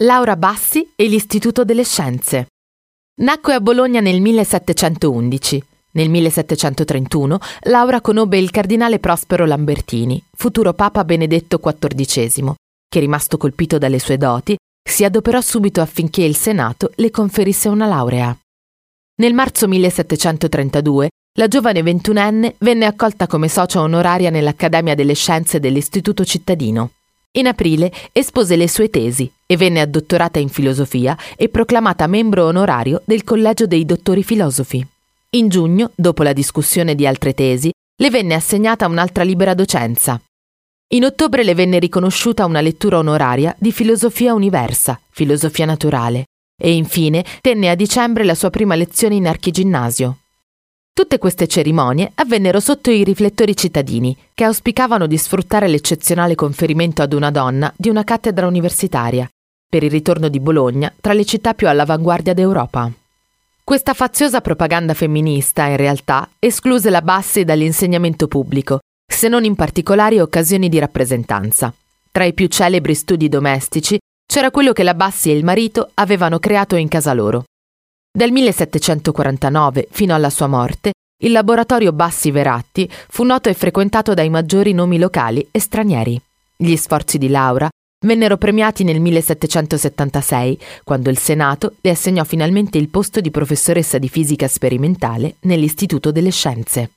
Laura Bassi e l'Istituto delle Scienze. Nacque a Bologna nel 1711. Nel 1731 Laura conobbe il cardinale Prospero Lambertini, futuro Papa Benedetto XIV, che rimasto colpito dalle sue doti, si adoperò subito affinché il Senato le conferisse una laurea. Nel marzo 1732 la giovane ventunenne venne accolta come socia onoraria nell'Accademia delle Scienze dell'Istituto cittadino. In aprile espose le sue tesi e venne addottorata in filosofia e proclamata membro onorario del Collegio dei Dottori Filosofi. In giugno, dopo la discussione di altre tesi, le venne assegnata un'altra libera docenza. In ottobre le venne riconosciuta una lettura onoraria di filosofia universa, filosofia naturale, e infine tenne a dicembre la sua prima lezione in archiginnasio. Tutte queste cerimonie avvennero sotto i riflettori cittadini, che auspicavano di sfruttare l'eccezionale conferimento ad una donna di una cattedra universitaria, per il ritorno di Bologna tra le città più all'avanguardia d'Europa. Questa faziosa propaganda femminista, in realtà, escluse la Bassi dall'insegnamento pubblico, se non in particolari occasioni di rappresentanza. Tra i più celebri studi domestici c'era quello che la Bassi e il marito avevano creato in casa loro, dal 1749 fino alla sua morte, il laboratorio Bassi Veratti fu noto e frequentato dai maggiori nomi locali e stranieri. Gli sforzi di Laura vennero premiati nel 1776, quando il Senato le assegnò finalmente il posto di professoressa di fisica sperimentale nell'Istituto delle Scienze.